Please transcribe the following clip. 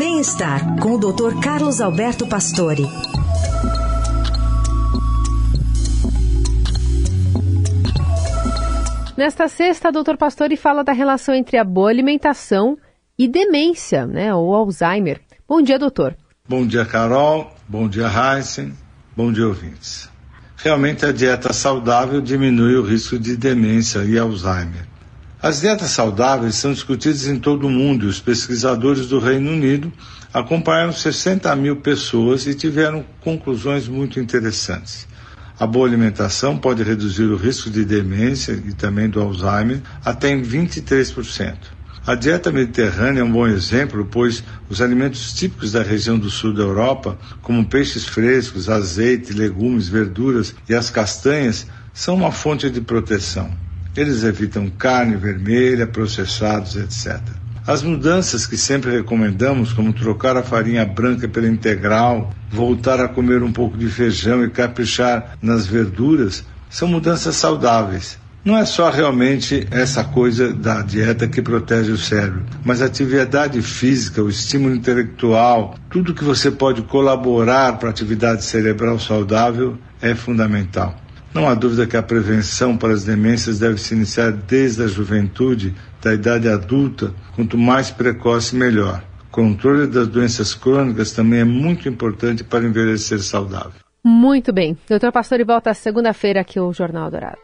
Bem-estar com o Dr. Carlos Alberto Pastore. Nesta sexta, Dr. Pastore fala da relação entre a boa alimentação e demência, né, ou Alzheimer. Bom dia, doutor. Bom dia, Carol. Bom dia, Heisen. Bom dia, ouvintes. Realmente a dieta saudável diminui o risco de demência e Alzheimer. As dietas saudáveis são discutidas em todo o mundo e os pesquisadores do Reino Unido acompanharam 60 mil pessoas e tiveram conclusões muito interessantes. A boa alimentação pode reduzir o risco de demência e também do Alzheimer até em 23%. A dieta mediterrânea é um bom exemplo, pois os alimentos típicos da região do sul da Europa, como peixes frescos, azeite, legumes, verduras e as castanhas, são uma fonte de proteção. Eles evitam carne vermelha, processados, etc. As mudanças que sempre recomendamos, como trocar a farinha branca pela integral, voltar a comer um pouco de feijão e caprichar nas verduras, são mudanças saudáveis. Não é só realmente essa coisa da dieta que protege o cérebro, mas a atividade física, o estímulo intelectual, tudo que você pode colaborar para a atividade cerebral saudável é fundamental. Não há dúvida que a prevenção para as demências deve se iniciar desde a juventude, da idade adulta, quanto mais precoce, melhor. Controle das doenças crônicas também é muito importante para envelhecer saudável. Muito bem. Doutor Pastor, e volta segunda-feira aqui o Jornal Dourado.